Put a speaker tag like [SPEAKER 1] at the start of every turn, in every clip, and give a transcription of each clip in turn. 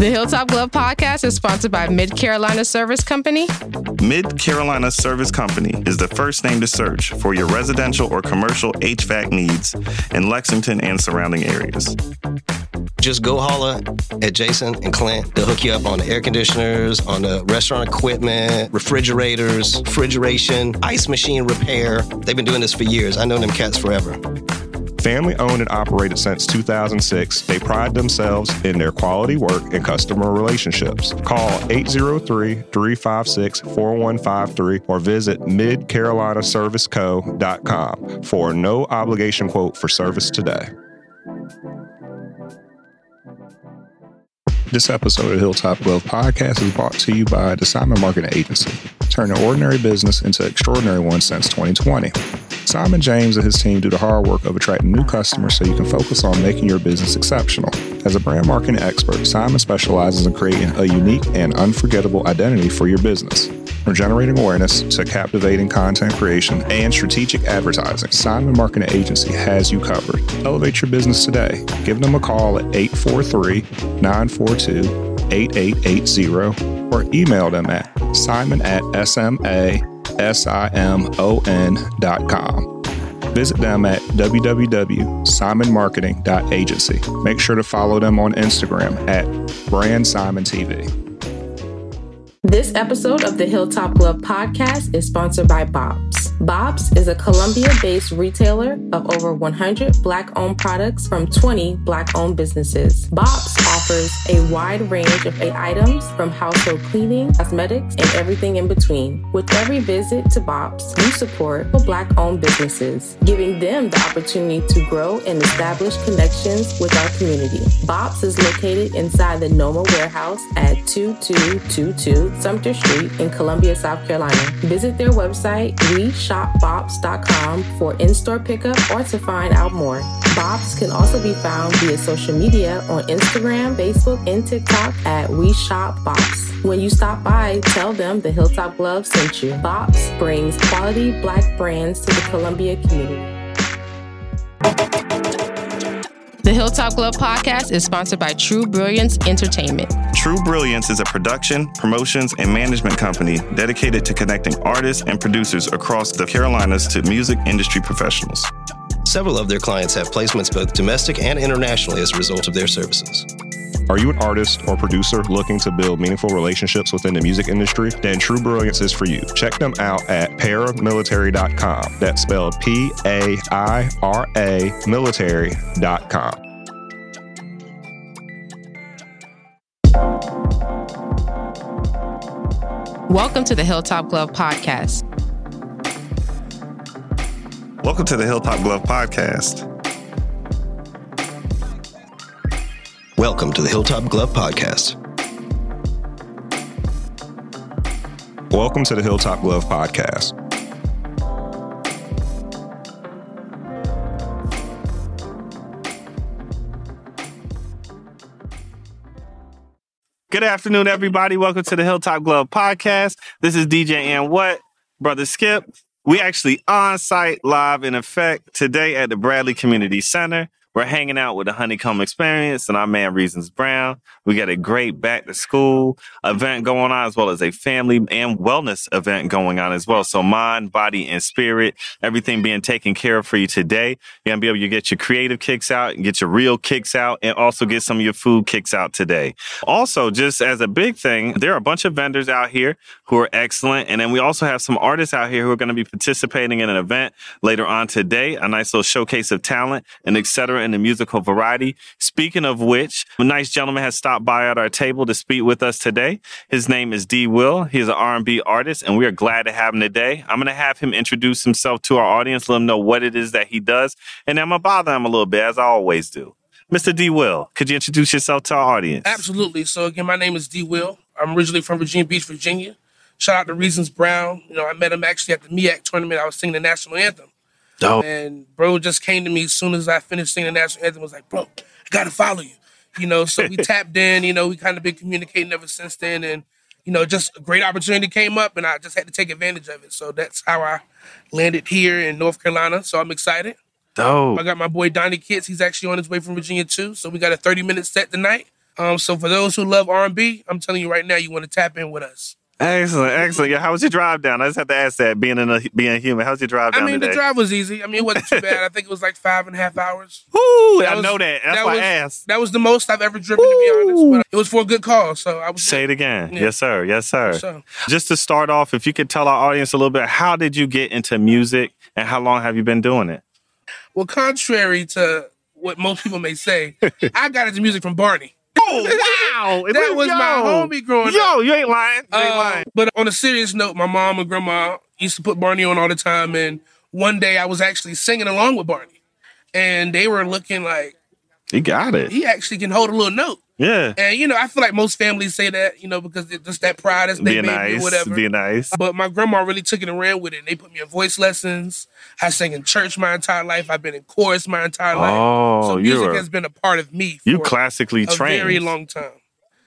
[SPEAKER 1] The Hilltop Glove podcast is sponsored by Mid Carolina Service Company.
[SPEAKER 2] Mid Carolina Service Company is the first name to search for your residential or commercial HVAC needs in Lexington and surrounding areas.
[SPEAKER 3] Just go holla at Jason and Clint. They'll hook you up on the air conditioners, on the restaurant equipment, refrigerators, refrigeration, ice machine repair. They've been doing this for years. I know them cats forever.
[SPEAKER 4] Family owned and operated since 2006, they pride themselves in their quality work and customer relationships. Call 803 356 4153 or visit midcarolinaserviceco.com for no obligation quote for service today. This episode of Hilltop Glove Podcast is brought to you by the Simon Marketing Agency, turning ordinary business into extraordinary one since 2020. Simon James and his team do the hard work of attracting new customers so you can focus on making your business exceptional. As a brand marketing expert, Simon specializes in creating a unique and unforgettable identity for your business. From generating awareness to captivating content creation and strategic advertising, Simon Marketing Agency has you covered. Elevate your business today. Give them a call at 843 942 8880 or email them at simon at sma S-I-M-O-N.com. Visit them at www.simonmarketing.agency. Make sure to follow them on Instagram at Brand Simon TV.
[SPEAKER 1] This episode of the Hilltop Glove podcast is sponsored by BOPs. BOPs is a Columbia based retailer of over 100 Black owned products from 20 Black owned businesses. BOPs offers a wide range of items from household cleaning, cosmetics, and everything in between. With every visit to BOPs, you support Black owned businesses, giving them the opportunity to grow and establish connections with our community. BOPs is located inside the Noma warehouse at 2222 Sumter Street in Columbia, South Carolina. Visit their website, weshopbops.com for in-store pickup or to find out more. BOPs can also be found via social media on Instagram, Facebook, and TikTok at We Shop BOPs. When you stop by, tell them the Hilltop Glove sent you. BOPs brings quality black brands to the Columbia community. The Hilltop Glove podcast is sponsored by True Brilliance Entertainment.
[SPEAKER 2] True Brilliance is a production, promotions, and management company dedicated to connecting artists and producers across the Carolinas to music industry professionals.
[SPEAKER 3] Several of their clients have placements both domestic and internationally as a result of their services.
[SPEAKER 4] Are you an artist or producer looking to build meaningful relationships within the music industry? Then True Brilliance is for you. Check them out at paramilitary.com. That's spelled P A I R A military.com.
[SPEAKER 1] Welcome to the Hilltop Glove Podcast.
[SPEAKER 2] Welcome to the Hilltop Glove Podcast.
[SPEAKER 3] Welcome to the Hilltop Glove Podcast.
[SPEAKER 4] Welcome to the Hilltop Glove Podcast.
[SPEAKER 2] Good afternoon, everybody. Welcome to the Hilltop Glove Podcast. This is DJ and what? Brother Skip. We actually on site live in effect today at the Bradley Community Center. We're hanging out with the Honeycomb Experience and our man Reasons Brown. We got a great back to school event going on as well as a family and wellness event going on as well. So mind, body, and spirit, everything being taken care of for you today. You're gonna be able to get your creative kicks out and get your real kicks out and also get some of your food kicks out today. Also, just as a big thing, there are a bunch of vendors out here who are excellent. And then we also have some artists out here who are going to be participating in an event later on today, a nice little showcase of talent and etc in the musical variety. Speaking of which, a nice gentleman has stopped by at our table to speak with us today. His name is D. Will. He's an R&B artist, and we are glad to have him today. I'm going to have him introduce himself to our audience, let him know what it is that he does, and I'm going to bother him a little bit, as I always do. Mr. D. Will, could you introduce yourself to our audience?
[SPEAKER 5] Absolutely. So again, my name is D. Will. I'm originally from Virginia Beach, Virginia. Shout out to Reasons Brown. You know, I met him actually at the MEAC tournament. I was singing the national anthem.
[SPEAKER 2] Dope.
[SPEAKER 5] And bro just came to me as soon as I finished singing the national anthem. Was like, bro, I gotta follow you. You know, so we tapped in. You know, we kind of been communicating ever since then, and you know, just a great opportunity came up, and I just had to take advantage of it. So that's how I landed here in North Carolina. So I'm excited.
[SPEAKER 2] Dope.
[SPEAKER 5] I got my boy Donnie Kitts. He's actually on his way from Virginia too. So we got a 30 minute set tonight. Um, so for those who love R&B, I'm telling you right now, you want to tap in with us.
[SPEAKER 2] Excellent, excellent. Yeah, how was your drive down? I just have to ask that. Being in a being human, how's your drive down
[SPEAKER 5] I mean,
[SPEAKER 2] today?
[SPEAKER 5] the drive was easy. I mean, it wasn't too bad. I think it was like five and a half hours. That
[SPEAKER 2] I
[SPEAKER 5] was-
[SPEAKER 2] know that. That's
[SPEAKER 5] that
[SPEAKER 2] why
[SPEAKER 5] was-
[SPEAKER 2] I asked.
[SPEAKER 5] That was the most I've ever driven, to be honest. But it was for a good cause, so I was.
[SPEAKER 2] Say it again.
[SPEAKER 5] Yeah.
[SPEAKER 2] Yes, sir. Yes, sir.
[SPEAKER 5] So,
[SPEAKER 2] Just to start off, if you could tell our audience a little bit, how did you get into music and how long have you been doing it?
[SPEAKER 5] well, contrary to what most people may say, I got into music from Barney.
[SPEAKER 2] Wow.
[SPEAKER 5] That was my homie growing up.
[SPEAKER 2] Yo, you ain't lying. You ain't
[SPEAKER 5] Uh,
[SPEAKER 2] lying.
[SPEAKER 5] but on a serious note, my mom and grandma used to put Barney on all the time, and one day I was actually singing along with Barney, and they were looking like
[SPEAKER 2] He got it.
[SPEAKER 5] he actually can hold a little note.
[SPEAKER 2] Yeah.
[SPEAKER 5] And you know, I feel like most families say that, you know, because it's just that pride as they
[SPEAKER 2] Be nice.
[SPEAKER 5] or whatever.
[SPEAKER 2] Be nice.
[SPEAKER 5] But my grandma really took it and ran with it. And they put me in voice lessons. I sang in church my entire life. I've been in chorus my entire life.
[SPEAKER 2] Oh,
[SPEAKER 5] so music has been a part of me for
[SPEAKER 2] You classically
[SPEAKER 5] a
[SPEAKER 2] trained.
[SPEAKER 5] very long time.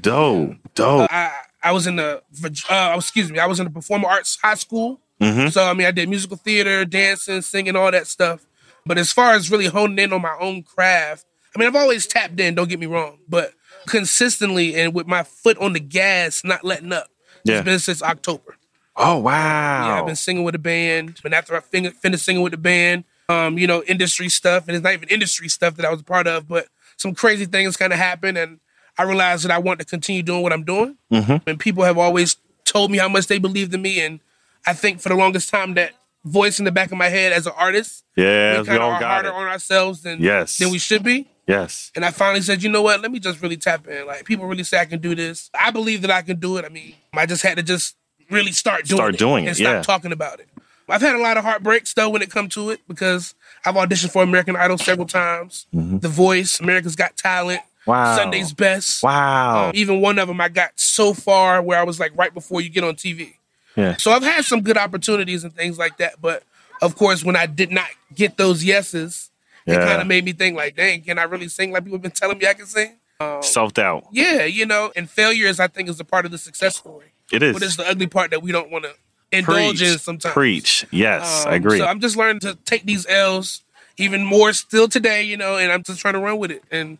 [SPEAKER 2] Dope. Dope.
[SPEAKER 5] I I was in the uh, excuse me, I was in the performing arts high school.
[SPEAKER 2] Mhm.
[SPEAKER 5] So I mean, I did musical theater, dancing, singing, all that stuff. But as far as really honing in on my own craft, I mean, I've always tapped in. Don't get me wrong, but consistently and with my foot on the gas, not letting up.
[SPEAKER 2] Yeah.
[SPEAKER 5] It's been since October.
[SPEAKER 2] oh, wow.
[SPEAKER 5] Yeah, I've been singing with a band. And after I fin- finished singing with the band, um, you know, industry stuff, and it's not even industry stuff that I was a part of, but some crazy things kind of happened, and I realized that I want to continue doing what I'm doing.
[SPEAKER 2] Mm-hmm.
[SPEAKER 5] And people have always told me how much they believed in me, and I think for the longest time that voice in the back of my head as an artist,
[SPEAKER 2] yes,
[SPEAKER 5] we kind of are
[SPEAKER 2] got
[SPEAKER 5] harder
[SPEAKER 2] it.
[SPEAKER 5] on ourselves than
[SPEAKER 2] Yes.
[SPEAKER 5] than we should be.
[SPEAKER 2] Yes.
[SPEAKER 5] And I finally said, you know what? Let me just really tap in. Like people really say I can do this. I believe that I can do it. I mean, I just had to just really start doing
[SPEAKER 2] Start
[SPEAKER 5] it
[SPEAKER 2] doing it,
[SPEAKER 5] and stop talking about it. I've had a lot of heartbreaks though when it comes to it because I've auditioned for American Idol several times, The Voice, America's Got Talent,
[SPEAKER 2] Mm-hmm. Wow.
[SPEAKER 5] Sunday's Best.
[SPEAKER 2] Wow.
[SPEAKER 5] Um, even one of them, I got so far where I was like right before you get on TV.
[SPEAKER 2] yeah.
[SPEAKER 5] So I've had some good opportunities and things like that. But of course, when I did not get those yeses, it kind of made me think like, dang, can I really sing like people have been telling me I can sing?
[SPEAKER 2] Self doubt.
[SPEAKER 5] Yeah, you know, and failures I think is a part of the success story.
[SPEAKER 2] It is.
[SPEAKER 5] But it's the ugly part that we don't want to indulge in sometimes.
[SPEAKER 2] Preach. Yes, I
[SPEAKER 5] Um,
[SPEAKER 2] agree.
[SPEAKER 5] So I'm just learning to take these L's even more still today, you know, and I'm just trying to run with it and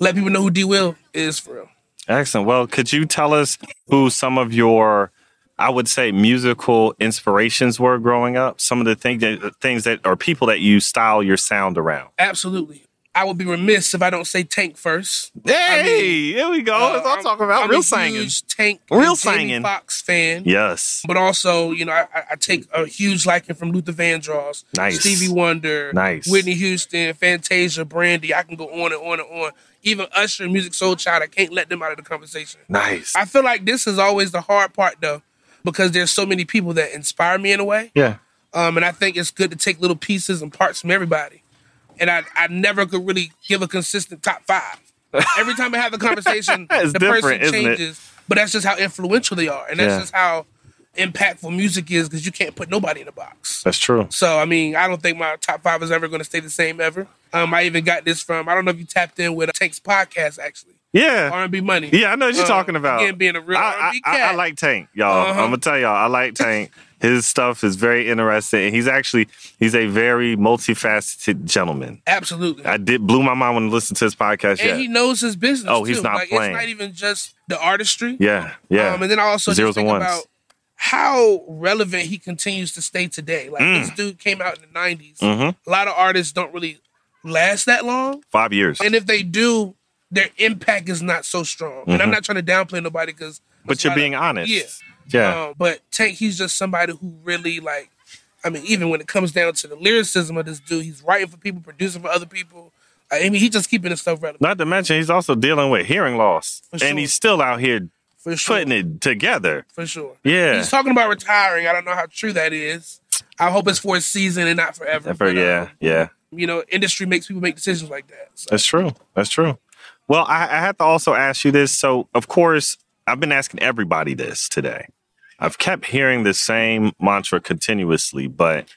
[SPEAKER 5] let people know who D Will is for real.
[SPEAKER 2] Excellent. Well, could you tell us who some of your, I would say, musical inspirations were growing up? Some of the things that things that or people that you style your sound around.
[SPEAKER 5] Absolutely. I would be remiss if I don't say Tank first.
[SPEAKER 2] Hey, here we go. That's what uh, I'm, talking about.
[SPEAKER 5] I'm
[SPEAKER 2] Real
[SPEAKER 5] a
[SPEAKER 2] singing.
[SPEAKER 5] huge Tank,
[SPEAKER 2] Real singing.
[SPEAKER 5] Foxx fan.
[SPEAKER 2] Yes.
[SPEAKER 5] But also, you know, I, I- I take a huge liking from Luther Vandross,
[SPEAKER 2] Nice.
[SPEAKER 5] Stevie Wonder,
[SPEAKER 2] Nice.
[SPEAKER 5] Whitney Houston, Fantasia, Brandy. I can go on and on and on. Even Usher, Musiq Soulchild. I can't let them out of the conversation.
[SPEAKER 2] Nice.
[SPEAKER 5] I feel like this is always the hard part, though, because there's so many people that inspire me in a way.
[SPEAKER 2] yeah.
[SPEAKER 5] Um, and I think it's good to take little pieces and parts from everybody. And I, I never could really give a consistent top five. Every time I have the conversation, the person changes. But that's just how influential they are. And that's
[SPEAKER 2] Yeah.
[SPEAKER 5] just how impactful music is because you can't put nobody in a box.
[SPEAKER 2] That's true.
[SPEAKER 5] So, I mean, I don't think my top five is ever going to stay the same ever. Um, I even got this from, I don't know if you tapped in with Tank's podcast, actually.
[SPEAKER 2] Yeah.
[SPEAKER 5] R&B Money.
[SPEAKER 2] Yeah, I know what you're
[SPEAKER 5] Uh,
[SPEAKER 2] talking about.
[SPEAKER 5] Again, being a real
[SPEAKER 2] I,
[SPEAKER 5] R&B
[SPEAKER 2] I, I. I like Tank, y'all.
[SPEAKER 5] Uh-huh.
[SPEAKER 2] I'm gonna tell y'all, I like Tank. His stuff is very interesting, and he's actually he's a very multifaceted gentleman.
[SPEAKER 5] Absolutely.
[SPEAKER 2] I did blew my mind when I listened to his podcast.
[SPEAKER 5] and
[SPEAKER 2] Yeah,
[SPEAKER 5] he knows his business.
[SPEAKER 2] Oh, he's
[SPEAKER 5] too.
[SPEAKER 2] not
[SPEAKER 5] like,
[SPEAKER 2] playing.
[SPEAKER 5] It's not even just the artistry.
[SPEAKER 2] yeah, yeah.
[SPEAKER 5] Um, and then I also
[SPEAKER 2] Zeros and ones.
[SPEAKER 5] about how relevant he continues to stay today. Like
[SPEAKER 2] Mm.
[SPEAKER 5] this dude came out in the 90s.
[SPEAKER 2] Mhm.
[SPEAKER 5] A lot of artists don't really last that long.
[SPEAKER 2] Five years,
[SPEAKER 5] And if they do, their impact is not so strong. And I'm not trying to downplay nobody because
[SPEAKER 2] Mm-hmm. but you're being honest.
[SPEAKER 5] Yeah.
[SPEAKER 2] yeah.
[SPEAKER 5] Um, but Tank, he's just somebody who really like. I mean, even when it comes down to the lyricism of this dude, he's writing for people, producing for other people. I mean, he's just keeping his stuff relevant
[SPEAKER 2] Not to mention, he's also dealing with hearing loss,
[SPEAKER 5] sure.
[SPEAKER 2] and he's still out here
[SPEAKER 5] for sure.
[SPEAKER 2] putting it together.
[SPEAKER 5] for sure.
[SPEAKER 2] Yeah.
[SPEAKER 5] He's talking about retiring. I don't know how true that is. I hope it's for a season and not forever.
[SPEAKER 2] For,
[SPEAKER 5] But,
[SPEAKER 2] yeah,
[SPEAKER 5] um,
[SPEAKER 2] yeah.
[SPEAKER 5] you know, industry makes people make decisions like that. So,
[SPEAKER 2] That's true. That's true. Well, I, I have to also ask you this. So, of course, I've been asking everybody this today. I've kept hearing the same mantra continuously, but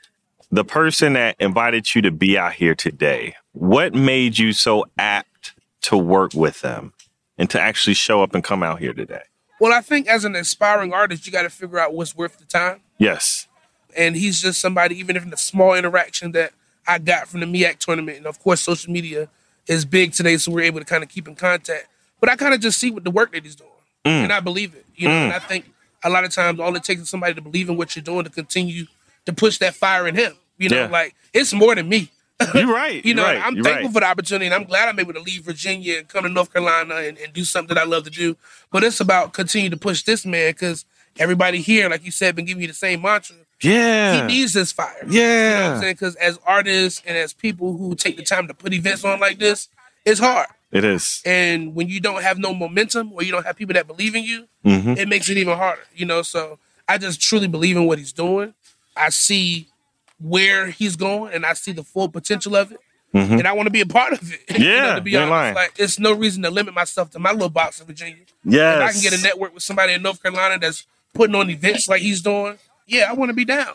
[SPEAKER 2] the person that invited you to be out here today, what made you so apt to work with them and to actually show up and come out here today?
[SPEAKER 5] Well, I think as an aspiring artist, you got to figure out what's worth the time.
[SPEAKER 2] Yes.
[SPEAKER 5] And he's just somebody, even if in the small interaction that I got from the MEAC tournament, and of course, social media is big today, so we're able to kind of keep in contact. But I kind of just see what the work that he's doing,
[SPEAKER 2] Mm.
[SPEAKER 5] and I believe it. You know,
[SPEAKER 2] Mm.
[SPEAKER 5] and I think a lot of times all it takes is somebody to believe in what you're doing to continue to push that fire in him. You know,
[SPEAKER 2] Yeah.
[SPEAKER 5] like it's more than me.
[SPEAKER 2] You're right.
[SPEAKER 5] You know,
[SPEAKER 2] right,
[SPEAKER 5] I'm thankful
[SPEAKER 2] right.
[SPEAKER 5] for the opportunity, and I'm glad I'm able to leave Virginia and come to North Carolina and, and do something that I love to do. But it's about continue to push this man because everybody here, like you said, been giving you the same mantra.
[SPEAKER 2] Yeah.
[SPEAKER 5] He needs this fire. You know what
[SPEAKER 2] yeah.
[SPEAKER 5] I'm saying? Because as artists and as people who take the time to put events on like this, it's hard.
[SPEAKER 2] It is.
[SPEAKER 5] And when you don't have no momentum or you don't have people that believe in you,
[SPEAKER 2] Mhm.
[SPEAKER 5] it makes it even harder. You know, so I just truly believe in what he's doing. I see where he's going and I see the full potential of it.
[SPEAKER 2] Mhm.
[SPEAKER 5] And I want to be a part of it. you know,
[SPEAKER 2] Yeah,
[SPEAKER 5] to be honest.
[SPEAKER 2] lying.
[SPEAKER 5] Like it's no reason to limit myself to my little box in Virginia.
[SPEAKER 2] Yeah,
[SPEAKER 5] If I can get a network with somebody in North Carolina that's putting on events like he's doing, yeah, I want to be down.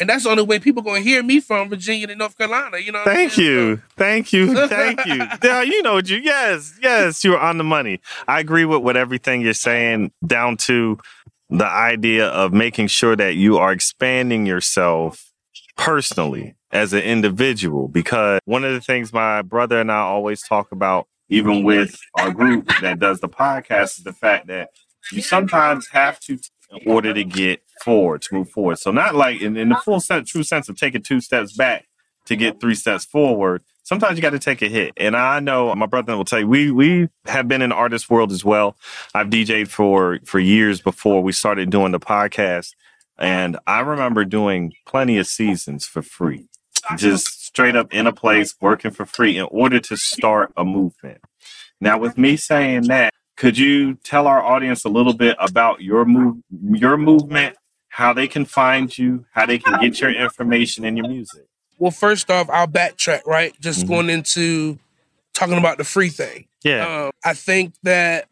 [SPEAKER 5] And that's the only way people gonna hear me from Virginia to North Carolina. You know.
[SPEAKER 2] Thank you. Thank you. Thank you. Yeah, you know what you yes, yes, you're on the money. I agree with what everything you're saying, down to the idea of making sure that you are expanding yourself personally as an individual. Because one of the things my brother and I always talk about, even with our group that does the podcast, is the fact that you sometimes have to in order to get forward, to move forward. So not like in, in the full sense, true sense of taking two steps back to get three steps forward. Sometimes you got to take a hit. And I know my brother will tell you, we we have been in the artist world as well. I've DJed for for years before we started doing the podcast. And I remember doing plenty of seasons for free. Just straight up in a place working for free in order to start a movement. Now with me saying that, could you tell our audience a little bit about your move your movement, how they can find you, how they can get your information and your music?
[SPEAKER 5] Well, first off, I'll backtrack. Right, just
[SPEAKER 2] Mhm.
[SPEAKER 5] going into talking about the free thing.
[SPEAKER 2] Yeah.
[SPEAKER 5] Um, I think that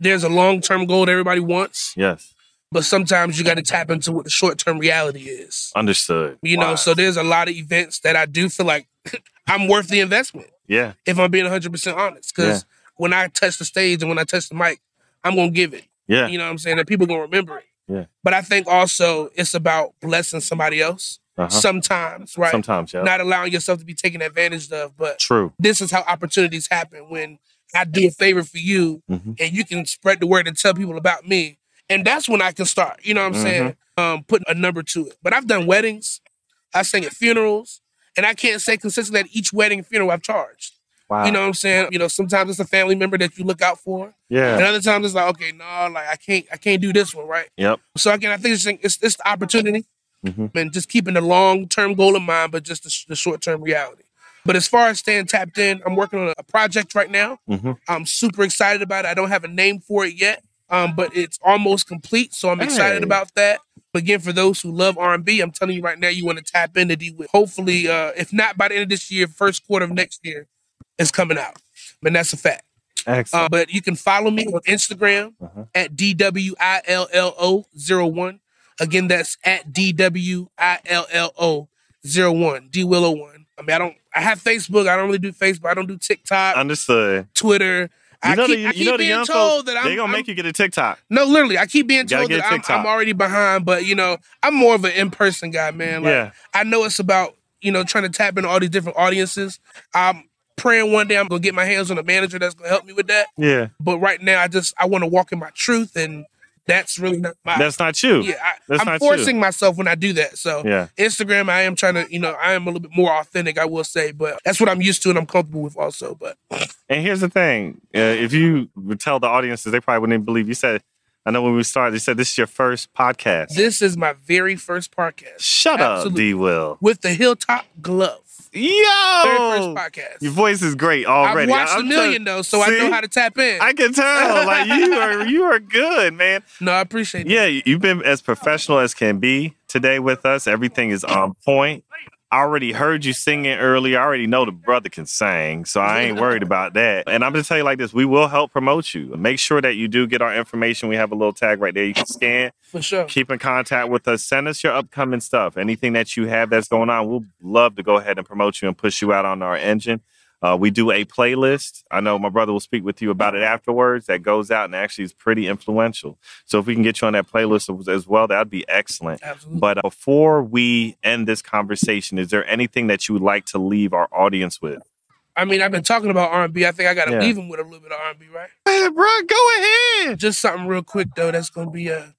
[SPEAKER 5] there's a long term goal that everybody wants,
[SPEAKER 2] yes.
[SPEAKER 5] But sometimes you got to tap into what the short term reality is.
[SPEAKER 2] Understood.
[SPEAKER 5] You know, so there's a lot of events that I do feel like I'm worth the investment.
[SPEAKER 2] yeah.
[SPEAKER 5] If I'm being 100 percent honest, because when I touch the stage and when I touch the mic, I'm gonna give it.
[SPEAKER 2] Yeah.
[SPEAKER 5] You know what I'm saying? And people gonna remember it.
[SPEAKER 2] Yeah.
[SPEAKER 5] But I think also it's about blessing somebody else
[SPEAKER 2] Uh-huh.
[SPEAKER 5] sometimes, right?
[SPEAKER 2] Sometimes, yeah.
[SPEAKER 5] Not allowing yourself to be taken advantage of, but
[SPEAKER 2] True.
[SPEAKER 5] this is how opportunities happen when I do a favor for you
[SPEAKER 2] Mhm.
[SPEAKER 5] and you can spread the word and tell people about me. And that's when I can start, you know what I'm saying? Um, putting a number to it. But I've done weddings, I sang at funerals, and I can't say consistently at each wedding and funeral I've charged.
[SPEAKER 2] Wow.
[SPEAKER 5] You know what I'm saying? You know, sometimes it's a family member that you look out for.
[SPEAKER 2] Yeah.
[SPEAKER 5] And other times it's like, okay, no, like I can't I can't do this one, right?
[SPEAKER 2] Yep.
[SPEAKER 5] So again, I think it's it's, it's the opportunity
[SPEAKER 2] Mhm.
[SPEAKER 5] and just keeping the long term goal in mind, but just the, the short term reality. But as far as staying tapped in, I'm working on a project right now.
[SPEAKER 2] Mhm.
[SPEAKER 5] I'm super excited about it. I don't have a name for it yet, um, but it's almost complete, so I'm excited
[SPEAKER 2] Hey.
[SPEAKER 5] about that. But again, for those who love R&B, I'm telling you right now, you want to tap into D. Will hopefully, uh, if not by the end of this year, first quarter of next year, it's coming out. But that's a fact.
[SPEAKER 2] Excellent.
[SPEAKER 5] Uh, but you can follow me on Instagram
[SPEAKER 2] Uh-huh.
[SPEAKER 5] at DWILLO01. Again, that's at DWILLO01, D Willow one. I mean, I don't, I have Facebook. I don't really do Facebook. I don't do TikTok,
[SPEAKER 2] Understood.
[SPEAKER 5] Twitter.
[SPEAKER 2] You
[SPEAKER 5] I
[SPEAKER 2] know
[SPEAKER 5] keep,
[SPEAKER 2] the
[SPEAKER 5] I
[SPEAKER 2] you
[SPEAKER 5] keep
[SPEAKER 2] know the
[SPEAKER 5] being
[SPEAKER 2] young
[SPEAKER 5] told
[SPEAKER 2] folks,
[SPEAKER 5] that I'm,
[SPEAKER 2] they gonna
[SPEAKER 5] I'm-
[SPEAKER 2] make you get a TikTok.
[SPEAKER 5] no, literally, I keep being told that I'm, I'm already behind, but you know, I'm more of an in person guy, man. Like,
[SPEAKER 2] Yeah.
[SPEAKER 5] I know it's about you know trying to tap into all these different audiences. I'm praying one day I'm gonna get my hands on a manager that's gonna help me with that.
[SPEAKER 2] Yeah.
[SPEAKER 5] But right now, I just I want to walk in my truth, and that's really not my.
[SPEAKER 2] That's not you.
[SPEAKER 5] yeah, I,
[SPEAKER 2] that's
[SPEAKER 5] I'm forcing
[SPEAKER 2] you.
[SPEAKER 5] myself when I do that. So
[SPEAKER 2] Yeah.
[SPEAKER 5] Instagram, I am trying to, you know, I am a little bit more authentic, I will say, but that's what I'm used to and I'm comfortable with also. But
[SPEAKER 2] And here's the thing: uh, if you would tell the audiences, they probably wouldn't believe you said. I know when we started, they said this is your first podcast.
[SPEAKER 5] this is my very first podcast
[SPEAKER 2] Shut up, D. Will.
[SPEAKER 5] with the Hilltop Glove.
[SPEAKER 2] Yo,
[SPEAKER 5] Very first podcast.
[SPEAKER 2] your voice is great already.
[SPEAKER 5] I've watched
[SPEAKER 2] I-
[SPEAKER 5] a million
[SPEAKER 2] tell-
[SPEAKER 5] though, so I know how to tap in.
[SPEAKER 2] I can tell. Like you are, you are good, man.
[SPEAKER 5] no, I appreciate it.
[SPEAKER 2] Yeah, you've been as professional as can be today with us. Everything is on point. I already heard you singing earlier. I already know the brother can sing, so I ain't worried about that. And I'm just tell you like this: we will help promote you. Make sure that you do get our information. We have a little tag right there you can scan.
[SPEAKER 5] for sure.
[SPEAKER 2] Keep in contact with us. Send us your upcoming stuff. Anything that you have that's going on, we'll love to go ahead and promote you and push you out on our engine. Uh, we do a playlist. I know my brother will speak with you about it afterwards. That goes out and actually is pretty influential. So if we can get you on that playlist as- as well, that'd be excellent.
[SPEAKER 5] Absolutely.
[SPEAKER 2] But uh, before we end this conversation, is there anything that you would like to leave our audience with?
[SPEAKER 5] I mean, I've been talking about R&B. I think I got to
[SPEAKER 2] Yeah.
[SPEAKER 5] leave him with a little bit of R&B, right?
[SPEAKER 2] Hey, bro, go ahead.
[SPEAKER 5] Just something real quick though. That's gonna be a.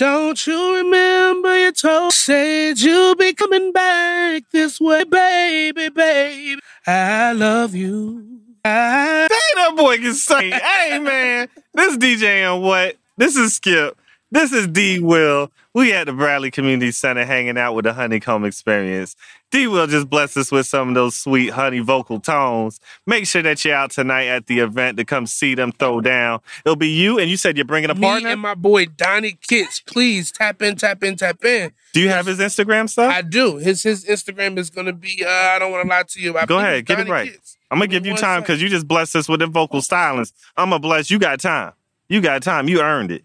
[SPEAKER 5] Don't you remember you told said you'll be coming back this way, baby, baby. I love you. I
[SPEAKER 2] that boy can sing. hey, man, this DJ and what? This is Skip. This is D Will. We at the Bradley Community Center hanging out with the Honeycomb Experience. D Will just blessed us with some of those sweet honey vocal tones. Make sure that you're out tonight at the event to come see them throw down. It'll be you, and you said you're bringing a
[SPEAKER 5] me
[SPEAKER 2] partner.
[SPEAKER 5] and my boy Donnie Kitts. Please tap in, tap in, tap in.
[SPEAKER 2] Do you have his Instagram stuff?
[SPEAKER 5] I do. His his Instagram is gonna be. Uh, I don't want to lie to you. I
[SPEAKER 2] Go ahead, get it right.
[SPEAKER 5] Kitts.
[SPEAKER 2] I'm gonna give you time because you just blessed us with the vocal stylings. I'm gonna bless you. Got time. You got time. You earned it.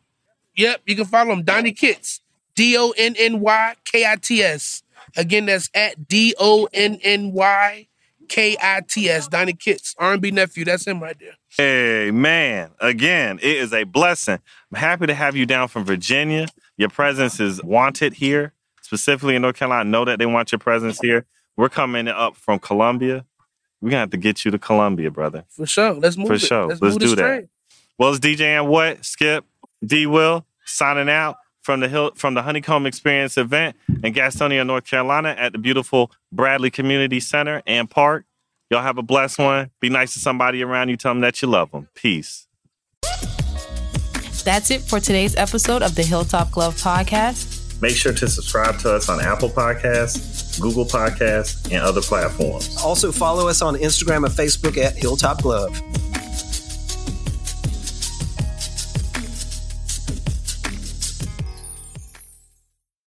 [SPEAKER 5] Yep, you can follow him, Donnie Kitts. D O N N Y K I T S. Again, that's at D O N N Y K I T S. Donnie Kitts, R&B nephew. That's him right there.
[SPEAKER 2] Hey, man. Again, it is a blessing. I'm happy to have you down from Virginia. Your presence is wanted here, specifically in North Carolina. I know that they want your presence here. We're coming up from Columbia. We're going to have to get you to Columbia, brother.
[SPEAKER 5] For sure. Let's move
[SPEAKER 2] For
[SPEAKER 5] it.
[SPEAKER 2] sure.
[SPEAKER 5] Let's,
[SPEAKER 2] Let's do that.
[SPEAKER 5] train.
[SPEAKER 2] Well, it's DJ and what? Skip, D Will, signing out from the Hill from the Honeycomb Experience event in Gastonia, North Carolina at the beautiful Bradley Community Center and Park. Y'all have a blessed one. Be nice to somebody around you. Tell them that you love them. Peace.
[SPEAKER 1] That's it for today's episode of the Hilltop Glove podcast.
[SPEAKER 2] Make sure to subscribe to us on Apple Podcasts, Google Podcasts, and other platforms.
[SPEAKER 3] Also, follow us on Instagram and Facebook at Hilltop Glove.